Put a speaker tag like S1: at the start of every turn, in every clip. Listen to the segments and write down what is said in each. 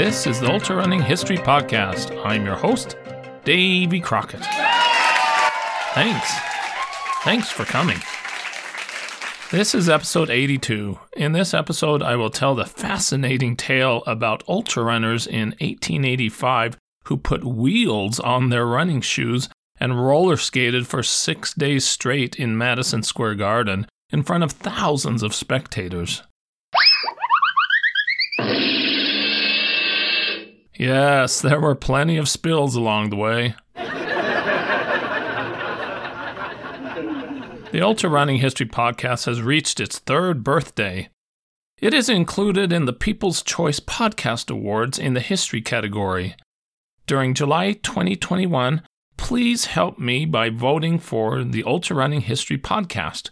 S1: This is the Ultra Running History Podcast. I'm your host, Davy Crockett. Thanks. Thanks for coming. This is episode 82. In this episode, I will tell the fascinating tale about ultra runners in 1885 who put wheels on their running shoes and roller skated for six days straight in Madison Square Garden in front of thousands of spectators. Yes, there were plenty of spills along the way. the Ultra Running History Podcast has reached its third birthday. It is included in the People's Choice Podcast Awards in the History category. During July 2021, please help me by voting for the Ultra Running History Podcast.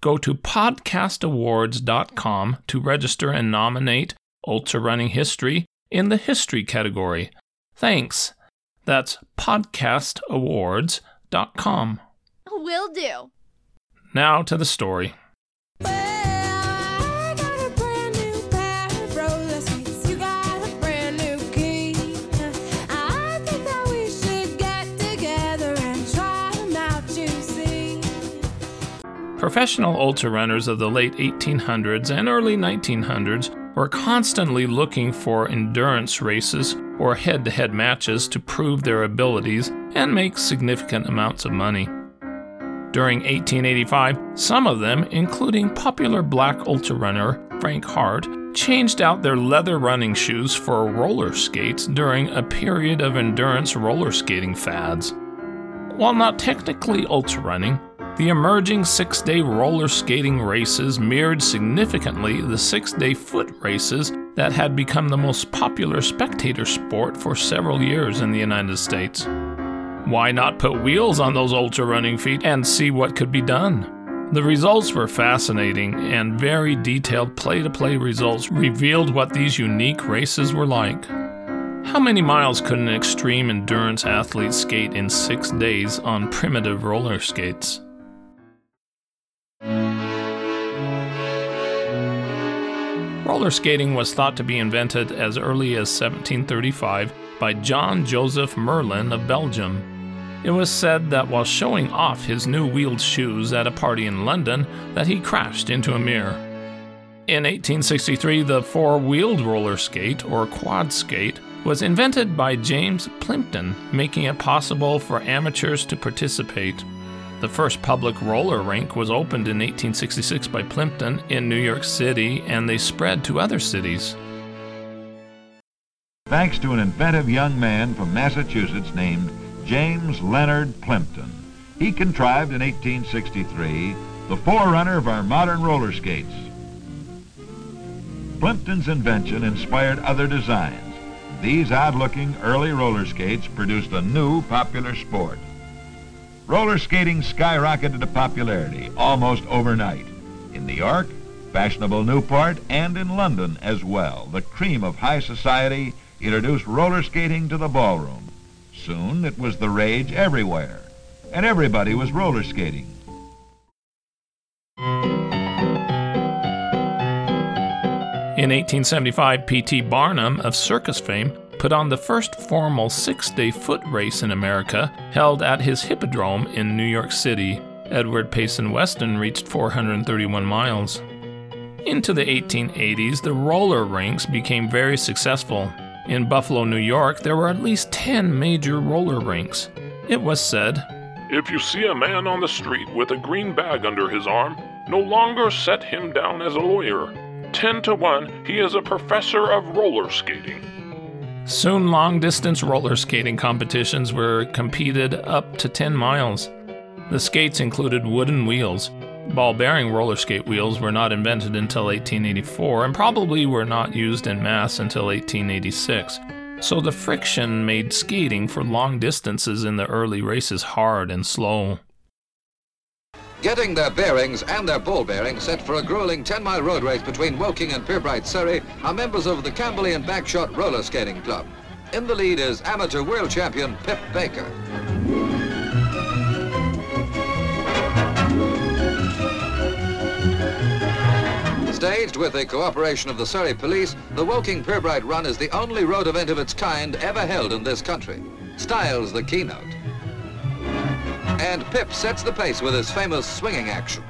S1: Go to podcastawards.com to register and nominate Ultra Running History in the History category. Thanks. That's podcastawards.com.
S2: Will do.
S1: Now to the story. Professional ultra runners of the late 1800s and early 1900s were constantly looking for endurance races or head to head matches to prove their abilities and make significant amounts of money. During 1885, some of them, including popular black ultra runner Frank Hart, changed out their leather running shoes for roller skates during a period of endurance roller skating fads. While not technically ultra running, the emerging six day roller skating races mirrored significantly the six day foot races that had become the most popular spectator sport for several years in the United States. Why not put wheels on those ultra running feet and see what could be done? The results were fascinating, and very detailed play to play results revealed what these unique races were like. How many miles could an extreme endurance athlete skate in six days on primitive roller skates? Roller skating was thought to be invented as early as 1735 by John Joseph Merlin of Belgium. It was said that while showing off his new wheeled shoes at a party in London that he crashed into a mirror. In 1863, the four-wheeled roller skate or quad skate was invented by James Plimpton, making it possible for amateurs to participate. The first public roller rink was opened in 1866 by Plimpton in New York City, and they spread to other cities.
S3: Thanks to an inventive young man from Massachusetts named James Leonard Plimpton, he contrived in 1863 the forerunner of our modern roller skates. Plimpton's invention inspired other designs. These odd-looking early roller skates produced a new popular sport. Roller skating skyrocketed to popularity almost overnight. In New York, fashionable Newport, and in London as well, the cream of high society introduced roller skating to the ballroom. Soon it was the rage everywhere, and everybody was roller skating.
S1: In 1875, P.T. Barnum of circus fame put on the first formal six day foot race in America held at his Hippodrome in New York City. Edward Payson Weston reached 431 miles. Into the 1880s, the roller rinks became very successful. In Buffalo, New York, there were at least 10 major roller rinks. It was said,
S4: If you see a man on the street with a green bag under his arm, no longer set him down as a lawyer. Ten to one, he is a professor of roller skating.
S1: Soon, long distance roller skating competitions were competed up to 10 miles. The skates included wooden wheels. Ball bearing roller skate wheels were not invented until 1884 and probably were not used in mass until 1886. So the friction made skating for long distances in the early races hard and slow.
S5: Getting their bearings and their ball bearings set for a grueling 10-mile road race between Woking and Pirbright, Surrey are members of the Camberley and Bagshot Roller Skating Club. In the lead is amateur world champion Pip Baker. Staged with the cooperation of the Surrey Police, the Woking Pirbright Run is the only road event of its kind ever held in this country. Style's the keynote. And Pip sets the pace with his famous swinging action.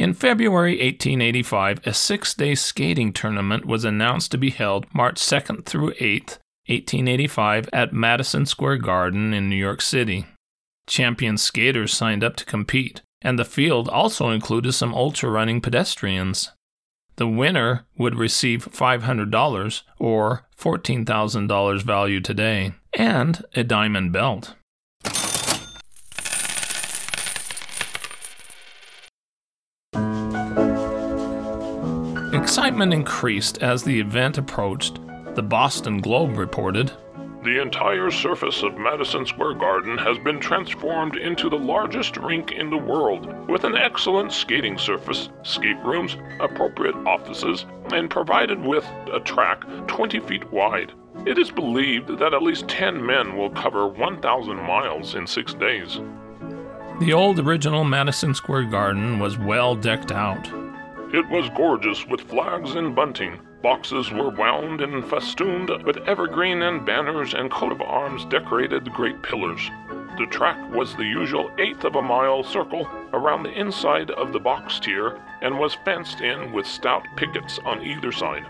S1: In February 1885, a six day skating tournament was announced to be held March 2nd through 8th, 1885, at Madison Square Garden in New York City. Champion skaters signed up to compete, and the field also included some ultra running pedestrians. The winner would receive $500 or $14,000 value today and a diamond belt. Excitement increased as the event approached. The Boston Globe reported
S4: The entire surface of Madison Square Garden has been transformed into the largest rink in the world, with an excellent skating surface, skate rooms, appropriate offices, and provided with a track 20 feet wide. It is believed that at least 10 men will cover 1,000 miles in six days.
S1: The old original Madison Square Garden was well decked out.
S4: It was gorgeous with flags and bunting. Boxes were wound and festooned with evergreen and banners and coat of arms decorated the great pillars. The track was the usual eighth of a mile circle around the inside of the box tier and was fenced in with stout pickets on either side.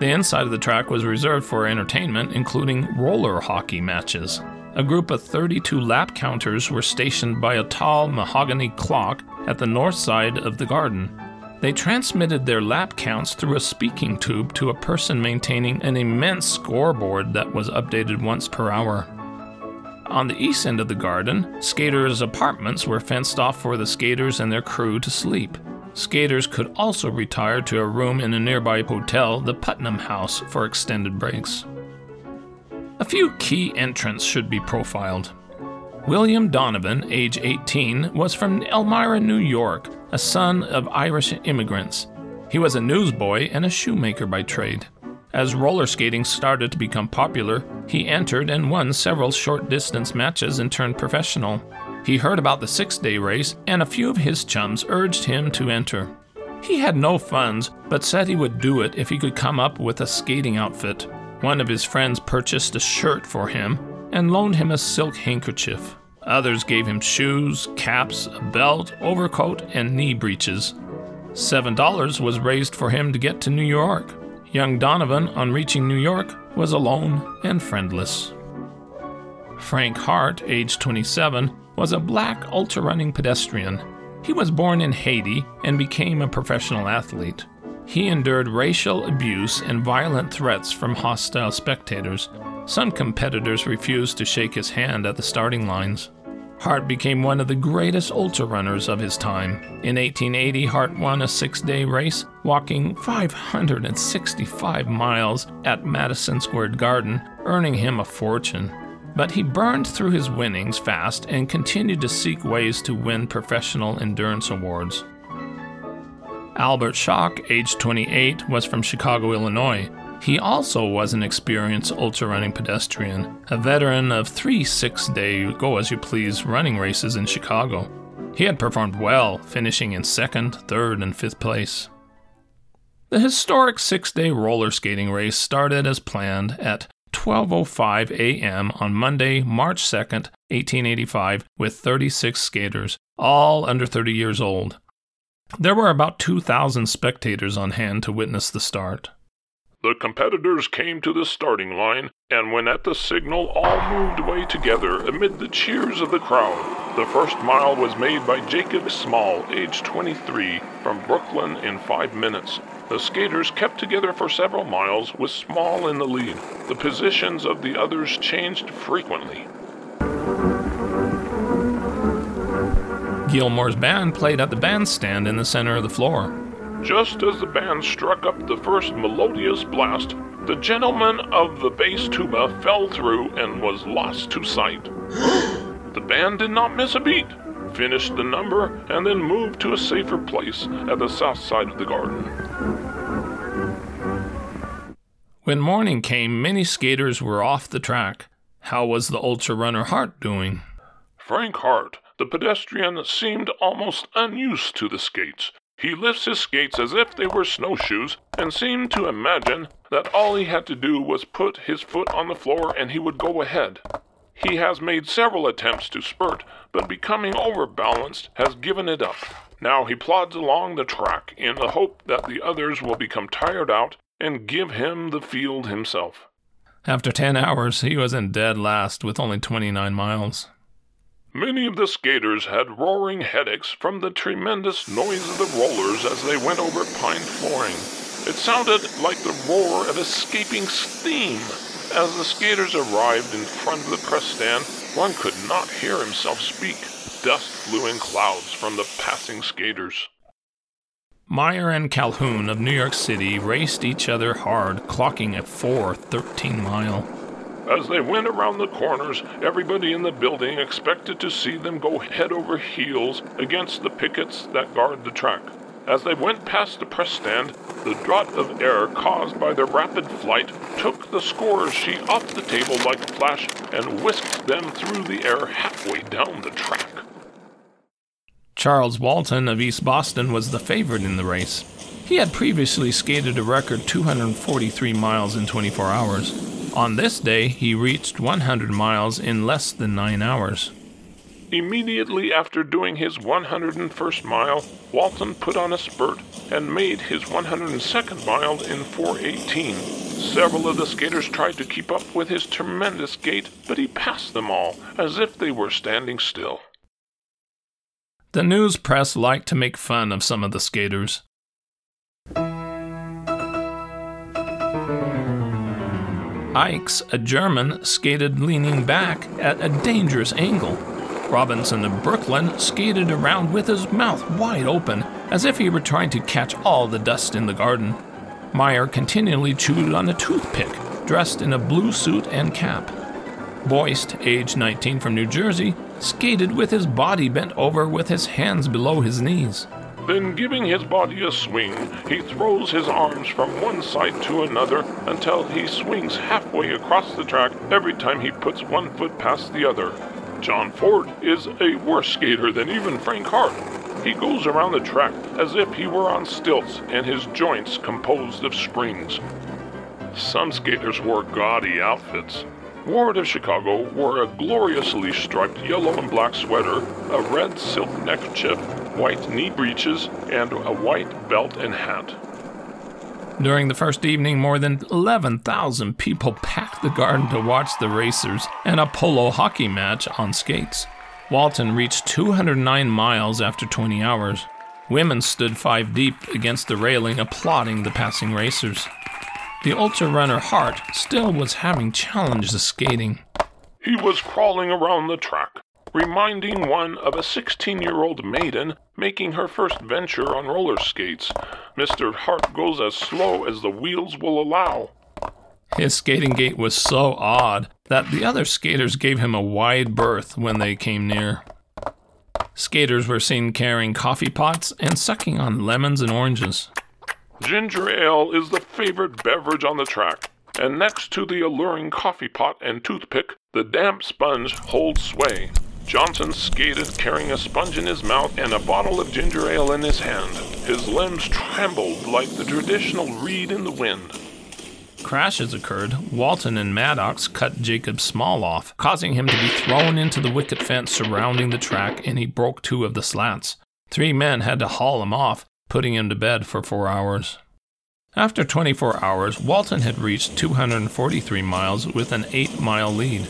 S1: The inside of the track was reserved for entertainment, including roller hockey matches. A group of 32 lap counters were stationed by a tall mahogany clock at the north side of the garden. They transmitted their lap counts through a speaking tube to a person maintaining an immense scoreboard that was updated once per hour. On the east end of the garden, skaters' apartments were fenced off for the skaters and their crew to sleep. Skaters could also retire to a room in a nearby hotel, the Putnam House, for extended breaks. A few key entrants should be profiled. William Donovan, age 18, was from Elmira, New York, a son of Irish immigrants. He was a newsboy and a shoemaker by trade. As roller skating started to become popular, he entered and won several short distance matches and turned professional. He heard about the six day race, and a few of his chums urged him to enter. He had no funds, but said he would do it if he could come up with a skating outfit. One of his friends purchased a shirt for him and loaned him a silk handkerchief. Others gave him shoes, caps, a belt, overcoat, and knee breeches. Seven dollars was raised for him to get to New York. Young Donovan, on reaching New York, was alone and friendless. Frank Hart, age 27, was a black ultra running pedestrian. He was born in Haiti and became a professional athlete. He endured racial abuse and violent threats from hostile spectators. Some competitors refused to shake his hand at the starting lines. Hart became one of the greatest ultra runners of his time. In 1880, Hart won a six day race, walking 565 miles at Madison Square Garden, earning him a fortune. But he burned through his winnings fast and continued to seek ways to win professional endurance awards. Albert Schock, age 28, was from Chicago, Illinois. He also was an experienced ultra running pedestrian, a veteran of three six day go as you please running races in Chicago. He had performed well, finishing in second, third, and fifth place. The historic six day roller skating race started as planned at 12:05 a.m. on Monday, March 2nd, 1885, with 36 skaters, all under 30 years old. There were about 2,000 spectators on hand to witness the start.
S4: The competitors came to the starting line, and when at the signal, all moved away together amid the cheers of the crowd. The first mile was made by Jacob Small, age 23, from Brooklyn in five minutes. The skaters kept together for several miles, with Small in the lead. The positions of the others changed frequently.
S1: Gilmore's band played at the bandstand in the center of the floor.
S4: Just as the band struck up the first melodious blast, the gentleman of the bass tuba fell through and was lost to sight. the band did not miss a beat, finished the number, and then moved to a safer place at the south side of the garden.
S1: When morning came, many skaters were off the track. How was the ultra runner Hart doing?
S4: Frank Hart, The pedestrian seemed almost unused to the skates. He lifts his skates as if they were snowshoes and seemed to imagine that all he had to do was put his foot on the floor and he would go ahead. He has made several attempts to spurt, but becoming overbalanced has given it up. Now he plods along the track in the hope that the others will become tired out and give him the field himself.
S1: After 10 hours, he was in dead last with only 29 miles.
S4: Many of the skaters had roaring headaches from the tremendous noise of the rollers as they went over pine flooring. It sounded like the roar of escaping steam. As the skaters arrived in front of the press stand, one could not hear himself speak. Dust flew in clouds from the passing skaters.
S1: Meyer and Calhoun of New York City raced each other hard, clocking a 4:13 mile.
S4: As they went around the corners, everybody in the building expected to see them go head over heels against the pickets that guard the track. As they went past the press stand, the draught of air caused by their rapid flight took the scorer's sheet off the table like a flash and whisked them through the air halfway down the track.
S1: Charles Walton of East Boston was the favorite in the race. He had previously skated a record 243 miles in 24 hours. On this day, he reached 100 miles in less than 9 hours.
S4: Immediately after doing his 101st mile, Walton put on a spurt and made his 102nd mile in 418. Several of the skaters tried to keep up with his tremendous gait, but he passed them all as if they were standing still.
S1: The news press liked to make fun of some of the skaters. Ickx, a German, skated leaning back at a dangerous angle. Robinson of Brooklyn skated around with his mouth wide open, as if he were trying to catch all the dust in the garden. Meyer continually chewed on a toothpick, dressed in a blue suit and cap. Boyst, age 19 from New Jersey, skated with his body bent over with his hands below his knees.
S4: Then, giving his body a swing, he throws his arms from one side to another until he swings halfway across the track every time he puts one foot past the other. John Ford is a worse skater than even Frank Hart. He goes around the track as if he were on stilts and his joints composed of springs. Some skaters wore gaudy outfits. Ward of Chicago wore a gloriously striped yellow and black sweater, a red silk neckerchief, white knee breeches, and a white belt and hat.
S1: During the first evening, more than 11,000 people packed the garden to watch the racers and a polo hockey match on skates. Walton reached 209 miles after 20 hours. Women stood five deep against the railing applauding the passing racers. The ultra runner Hart still was having challenges skating.
S4: He was crawling around the track, reminding one of a 16 year old maiden making her first venture on roller skates. Mr. Hart goes as slow as the wheels will allow.
S1: His skating gait was so odd that the other skaters gave him a wide berth when they came near. Skaters were seen carrying coffee pots and sucking on lemons and oranges.
S4: Ginger ale is the favorite beverage on the track, and next to the alluring coffee pot and toothpick, the damp sponge holds sway. Johnson skated carrying a sponge in his mouth and a bottle of ginger ale in his hand. His limbs trembled like the traditional reed in the wind.
S1: Crashes occurred. Walton and Maddox cut Jacob Small off, causing him to be thrown into the wicket fence surrounding the track, and he broke two of the slats. Three men had to haul him off, putting him to bed for four hours. After 24 hours, Walton had reached 243 miles with an 8 mile lead.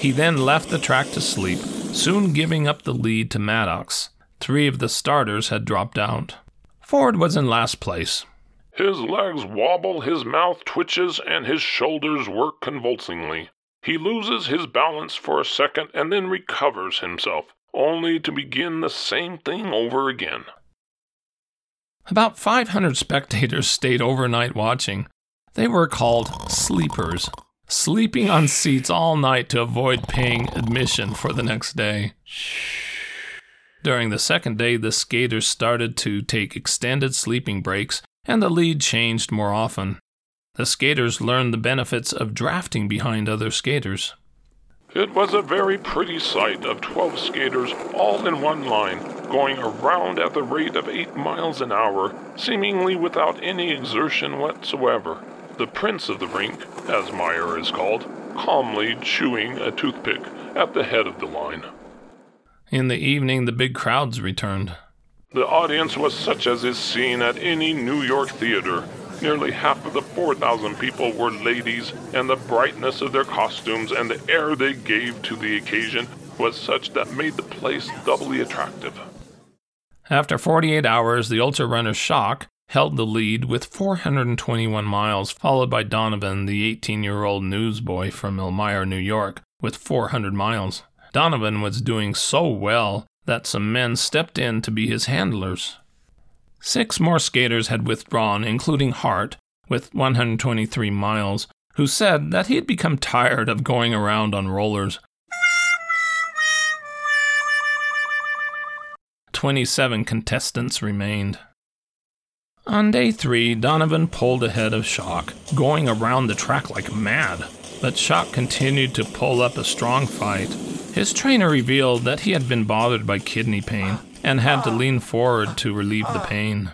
S1: He then left the track to sleep, soon giving up the lead to Maddox. Three of the starters had dropped out. Ford was in last place.
S4: His legs wobble, his mouth twitches, and his shoulders work convulsingly. He loses his balance for a second and then recovers himself, only to begin the same thing over again.
S1: About 500 spectators stayed overnight watching. They were called sleepers, sleeping on seats all night to avoid paying admission for the next day. During the second day, the skaters started to take extended sleeping breaks, and the lead changed more often. The skaters learned the benefits of drafting behind other skaters.
S4: It was a very pretty sight of 12 skaters all in one line, going around at the rate of 8 miles an hour, seemingly without any exertion whatsoever. The prince of the rink, as Meyer is called, calmly chewing a toothpick at the head of the line.
S1: In the evening, the big crowds returned.
S4: The audience was such as is seen at any New York theater. Nearly half of the 4,000 people were ladies, and the brightness of their costumes and the air they gave to the occasion was such that made the place doubly attractive.
S1: After 48 hours, the ultra runner Schock held the lead with 421 miles, followed by Donovan, the 18 year old newsboy from Elmira, New York, with 400 miles. Donovan was doing so well that some men stepped in to be his handlers. Six more skaters had withdrawn, including Hart, with 123 miles, who said that he had become tired of going around on rollers. 27 contestants remained. On day three, Donovan pulled ahead of Schock, going around the track like mad. But Schock continued to pull up a strong fight. His trainer revealed that he had been bothered by kidney pain and had to lean forward to relieve the pain.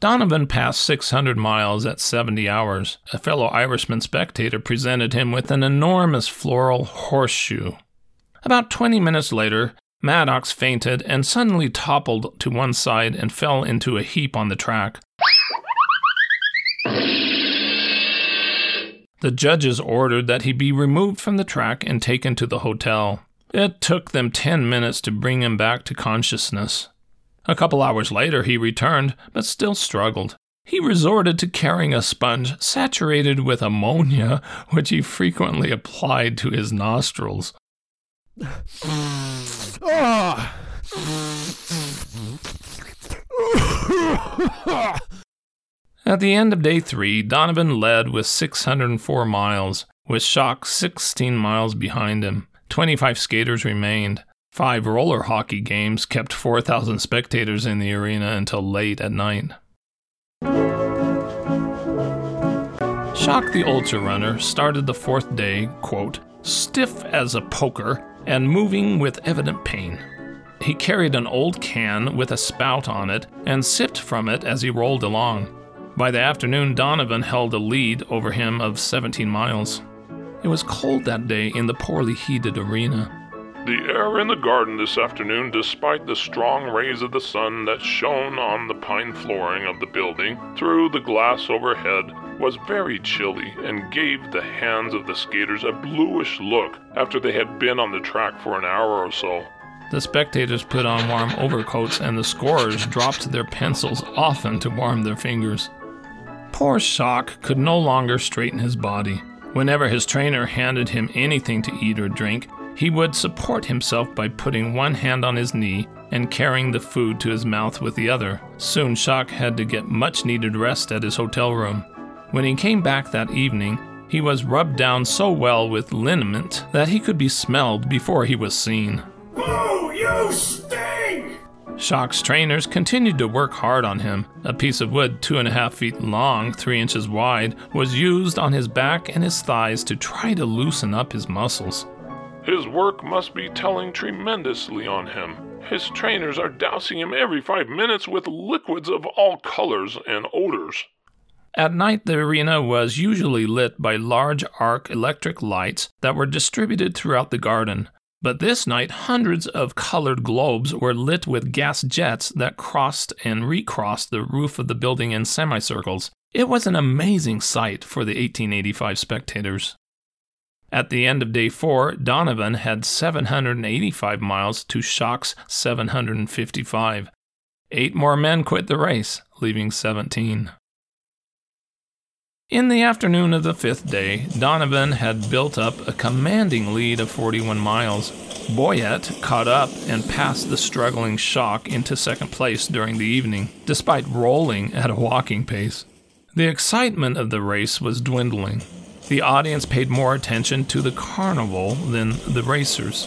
S1: Donovan passed 600 miles at 70 hours. A fellow Irishman spectator presented him with an enormous floral horseshoe. About 20 minutes later, Maddox fainted and suddenly toppled to one side and fell into a heap on the track. The judges ordered that he be removed from the track and taken to the hotel. It took them 10 minutes to bring him back to consciousness. A couple hours later, he returned, but still struggled. He resorted to carrying a sponge saturated with ammonia, which he frequently applied to his nostrils. Ah. At the end of day three, Donovan led with 604 miles, with Schock 16 miles behind him. 25 skaters remained. Five roller hockey games kept 4,000 spectators in the arena until late at night. Schock the Ultra Runner started the fourth day, quote, stiff as a poker and moving with evident pain. He carried an old can with a spout on it and sipped from it as he rolled along. By the afternoon, Donovan held a lead over him of 17 miles. It was cold that day in the poorly heated arena.
S4: The air in the garden this afternoon, despite the strong rays of the sun that shone on the pine flooring of the building through the glass overhead, was very chilly and gave the hands of the skaters a bluish look after they had been on the track for an hour or so.
S1: The spectators put on warm overcoats, and the scorers dropped their pencils often to warm their fingers. Poor Schock could no longer straighten his body. Whenever his trainer handed him anything to eat or drink, he would support himself by putting one hand on his knee and carrying the food to his mouth with the other. Soon Schock had to get much needed rest at his hotel room. When he came back that evening, he was rubbed down so well with liniment that he could be smelled before he was seen.
S2: Boo, you stink!
S1: Schock's trainers continued to work hard on him. A piece of wood two and a half feet long, three inches wide, was used on his back and his thighs to try to loosen up his muscles.
S4: His work must be telling tremendously on him. His trainers are dousing him every five minutes with liquids of all colors and odors.
S1: At night, the arena was usually lit by large arc electric lights that were distributed throughout the garden. But this night, hundreds of colored globes were lit with gas jets that crossed and recrossed the roof of the building in semicircles. It was an amazing sight for the 1885 spectators. At the end of day four, Donovan had 785 miles to Schock's 755. Eight more men quit the race, leaving 17. In the afternoon of the fifth day, Donovan had built up a commanding lead of 41 miles. Boyett caught up and passed the struggling Schock into second place during the evening, despite rolling at a walking pace. The excitement of the race was dwindling. The audience paid more attention to the carnival than the racers.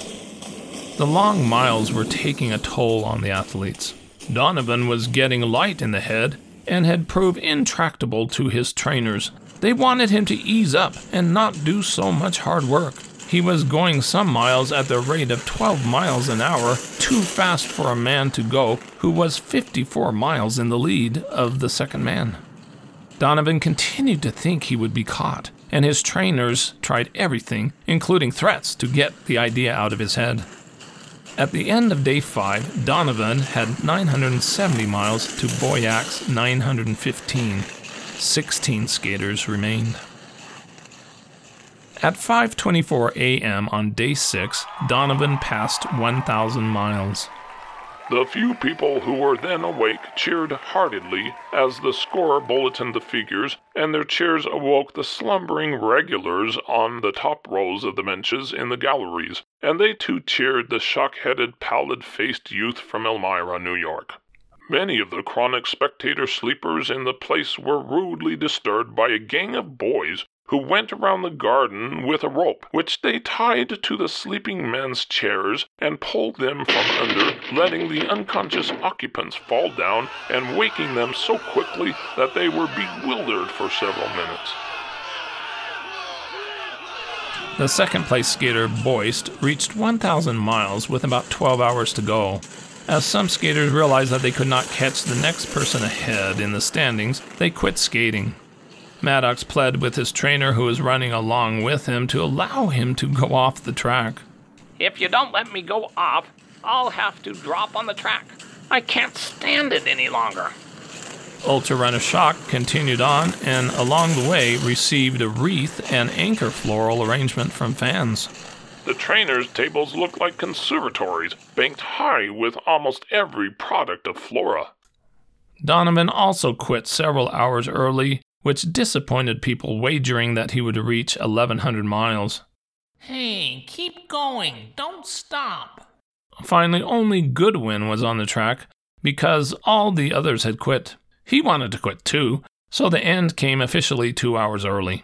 S1: The long miles were taking a toll on the athletes. Donovan was getting light in the head and had proved intractable to his trainers. They wanted him to ease up and not do so much hard work. He was going some miles at the rate of 12 miles an hour, too fast for a man to go who was 54 miles in the lead of the second man. Donovan continued to think he would be caught, and his trainers tried everything, including threats, to get the idea out of his head. At the end of day five, Donovan had 970 miles to Boyak's 915. 16 skaters remained. At 5:24 a.m. on day 6, Donovan passed 1000 miles.
S4: The few people who were then awake cheered heartily as the scorer bulletined the figures, and their cheers awoke the slumbering regulars on the top rows of the benches in the galleries, and they too cheered the shock-headed, pallid-faced youth from Elmira, New York. Many of the chronic spectator sleepers in the place were rudely disturbed by a gang of boys who went around the garden with a rope, which they tied to the sleeping men's chairs and pulled them from under, letting the unconscious occupants fall down and waking them so quickly that they were bewildered for several minutes.
S1: The second place skater, Boyst, reached 1,000 miles with about 12 hours to go. As some skaters realized that they could not catch the next person ahead in the standings, they quit skating. Maddox pled with his trainer, who was running along with him, to allow him to go off the track.
S6: If you don't let me go off, I'll have to drop on the track. I can't stand it any longer.
S1: Ultra Runner Schock continued on and along the way received a wreath and anchor floral arrangement from fans.
S4: The trainers' tables looked like conservatories, banked high with almost every product of flora.
S1: Donovan also quit several hours early which disappointed people wagering that he would reach 1,100 miles.
S6: Hey, keep going, don't stop.
S1: Finally, only Goodwin was on the track because all the others had quit. He wanted to quit too, so the end came officially two hours early.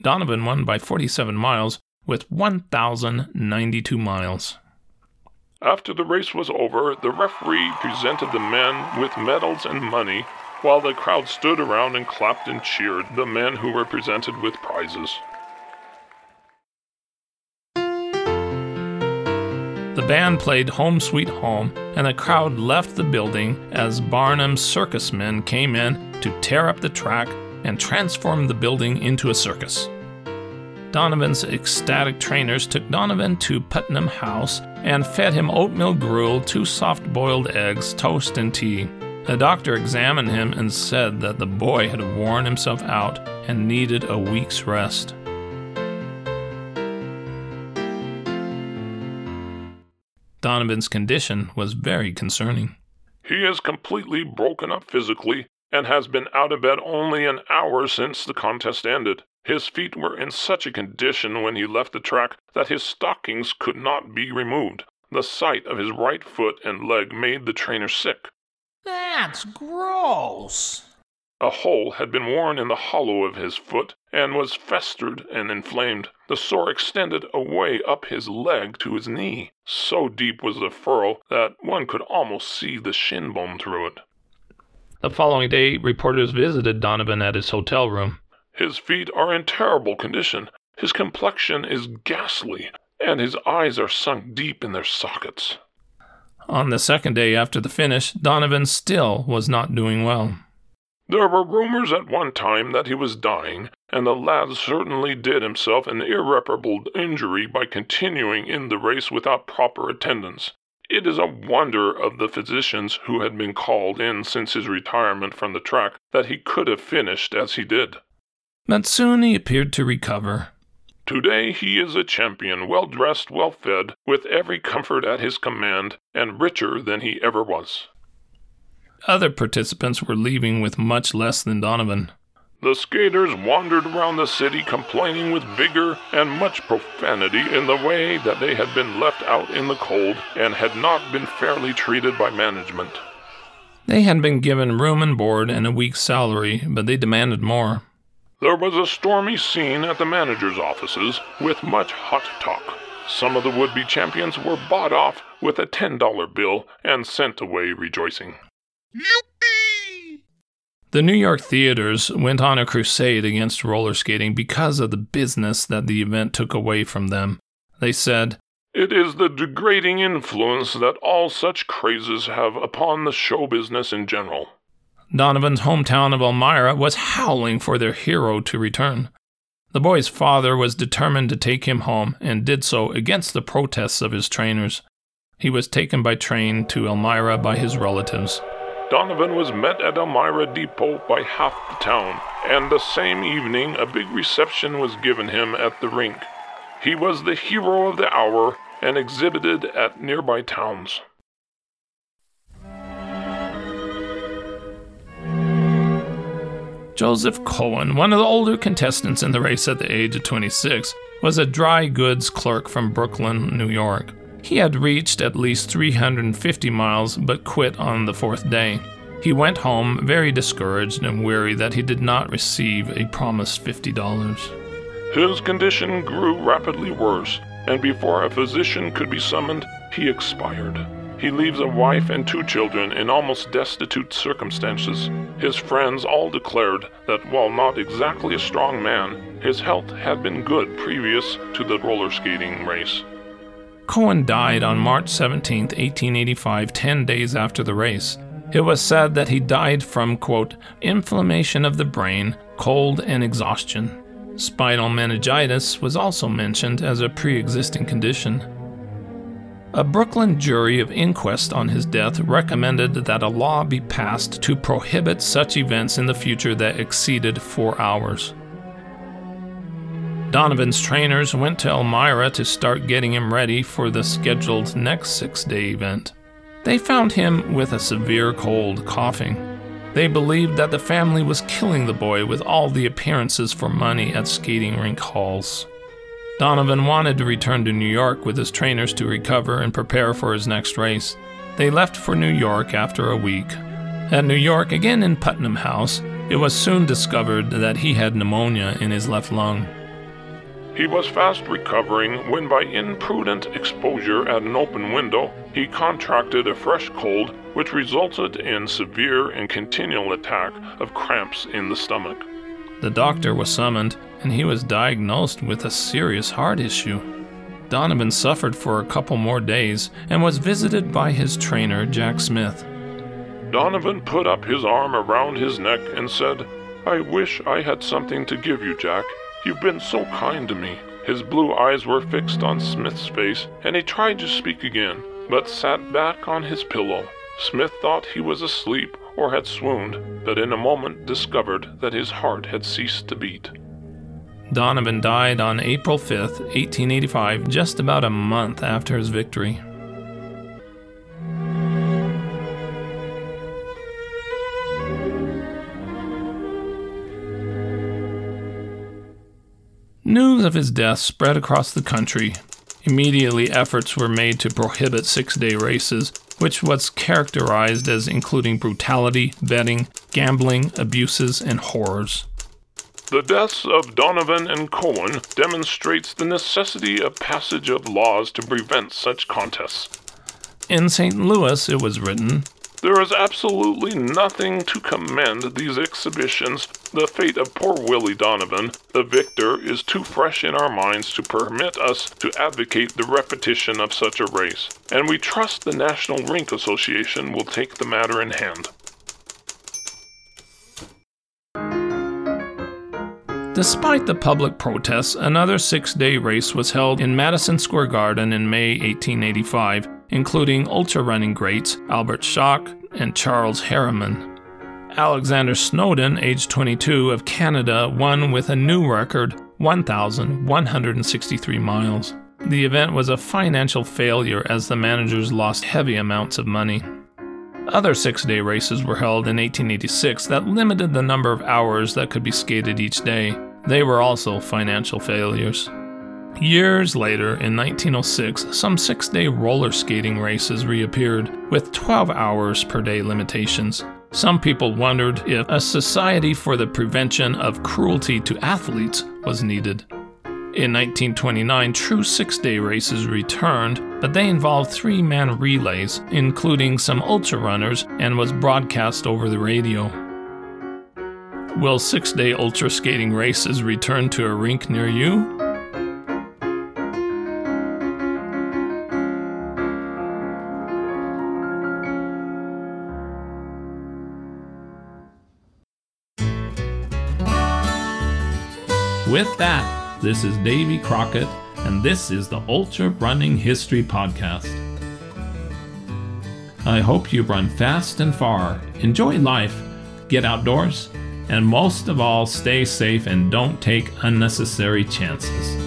S1: Donovan won by 47 miles with 1,092 miles.
S4: After the race was over, the referee presented the men with medals and money while the crowd stood around and clapped and cheered the men who were presented with prizes.
S1: The band played Home Sweet Home, and the crowd left the building as Barnum's circus men came in to tear up the track and transform the building into a circus. Donovan's ecstatic trainers took Donovan to Putnam House and fed him oatmeal gruel, two soft boiled eggs, toast, and tea. The doctor examined him and said that the boy had worn himself out and needed a week's rest. Donovan's condition was very concerning.
S4: He is completely broken up physically and has been out of bed only an hour since the contest ended. His feet were in such a condition when he left the track that his stockings could not be removed. The sight of his right foot and leg made the trainer sick.
S6: That's gross.
S4: A hole had been worn in the hollow of his foot and was festered and inflamed. The sore extended away up his leg to his knee. So deep was the furrow that one could almost see the shin bone through it.
S1: The following day, reporters visited Donovan at his hotel room.
S4: His feet are in terrible condition. His complexion is ghastly, and his eyes are sunk deep in their sockets.
S1: On the second day after the finish, Donovan still was not doing well.
S4: There were rumors at one time that he was dying, and the lad certainly did himself an irreparable injury by continuing in the race without proper attendance. It is a wonder of the physicians who had been called in since his retirement from the track that he could have finished as he did.
S1: But soon he appeared to recover.
S4: Today he is a champion, well dressed, well fed, with every comfort at his command, and richer than he ever was.
S1: Other participants were leaving with much less than Donovan.
S4: The skaters wandered around the city complaining with vigor and much profanity in the way that they had been left out in the cold and had not been fairly treated by management.
S1: They had been given room and board and a week's salary, but they demanded more.
S4: There was a stormy scene at the manager's offices with much hot talk. Some of the would be champions were bought off with a $10 bill and sent away rejoicing.
S1: The New York theaters went on a crusade against roller skating because of the business that the event took away from them. They said,
S4: It is the degrading influence that all such crazes have upon the show business in general.
S1: Donovan's hometown of Elmira was howling for their hero to return. The boy's father was determined to take him home and did so against the protests of his trainers. He was taken by train to Elmira by his relatives.
S4: Donovan was met at Elmira Depot by half the town, and the same evening a big reception was given him at the rink. He was the hero of the hour and exhibited at nearby towns.
S1: Joseph Cohen, one of the older contestants in the race at the age of 26, was a dry goods clerk from Brooklyn, New York. He had reached at least 350 miles but quit on the fourth day. He went home very discouraged and weary that he did not receive a promised $50.
S4: His condition grew rapidly worse, and before a physician could be summoned, he expired. He leaves a wife and two children in almost destitute circumstances. His friends all declared that while not exactly a strong man, his health had been good previous to the roller skating race.
S1: Cohen died on March 17, 1885, 10 days after the race. It was said that he died from, quote, inflammation of the brain, cold, and exhaustion. Spinal meningitis was also mentioned as a pre existing condition. A Brooklyn jury of inquest on his death recommended that a law be passed to prohibit such events in the future that exceeded four hours. Donovan's trainers went to Elmira to start getting him ready for the scheduled next six day event. They found him with a severe cold, coughing. They believed that the family was killing the boy with all the appearances for money at skating rink halls. Donovan wanted to return to New York with his trainers to recover and prepare for his next race. They left for New York after a week. At New York, again in Putnam House, it was soon discovered that he had pneumonia in his left lung.
S4: He was fast recovering when, by imprudent exposure at an open window, he contracted a fresh cold, which resulted in severe and continual attack of cramps in the stomach.
S1: The doctor was summoned, and he was diagnosed with a serious heart issue. Donovan suffered for a couple more days and was visited by his trainer, Jack Smith.
S4: Donovan put up his arm around his neck and said, I wish I had something to give you, Jack. You've been so kind to me. His blue eyes were fixed on Smith's face, and he tried to speak again, but sat back on his pillow. Smith thought he was asleep or had swooned, but in a moment discovered that his heart had ceased to beat.
S1: Donovan died on April 5, 1885, just about a month after his victory. News of his death spread across the country. Immediately, efforts were made to prohibit six day races, which was characterized as including brutality, betting, gambling, abuses, and horrors.
S4: The deaths of Donovan and Cohen demonstrates the necessity of passage of laws to prevent such contests.
S1: In St. Louis, it was written,
S4: There is absolutely nothing to commend these exhibitions. The fate of poor Willie Donovan, the victor, is too fresh in our minds to permit us to advocate the repetition of such a race, and we trust the National Rink Association will take the matter in hand.
S1: Despite the public protests, another six day race was held in Madison Square Garden in May 1885, including ultra running greats Albert Schock and Charles Harriman. Alexander Snowden, age 22, of Canada, won with a new record 1,163 miles. The event was a financial failure as the managers lost heavy amounts of money. Other six day races were held in 1886 that limited the number of hours that could be skated each day. They were also financial failures. Years later, in 1906, some six day roller skating races reappeared, with 12 hours per day limitations. Some people wondered if a society for the prevention of cruelty to athletes was needed. In 1929, true six day races returned, but they involved three man relays, including some ultra runners, and was broadcast over the radio. Will six day ultra skating races return to a rink near you? With that, this is Davy Crockett, and this is the Ultra Running History Podcast. I hope you run fast and far, enjoy life, get outdoors, and most of all, stay safe and don't take unnecessary chances.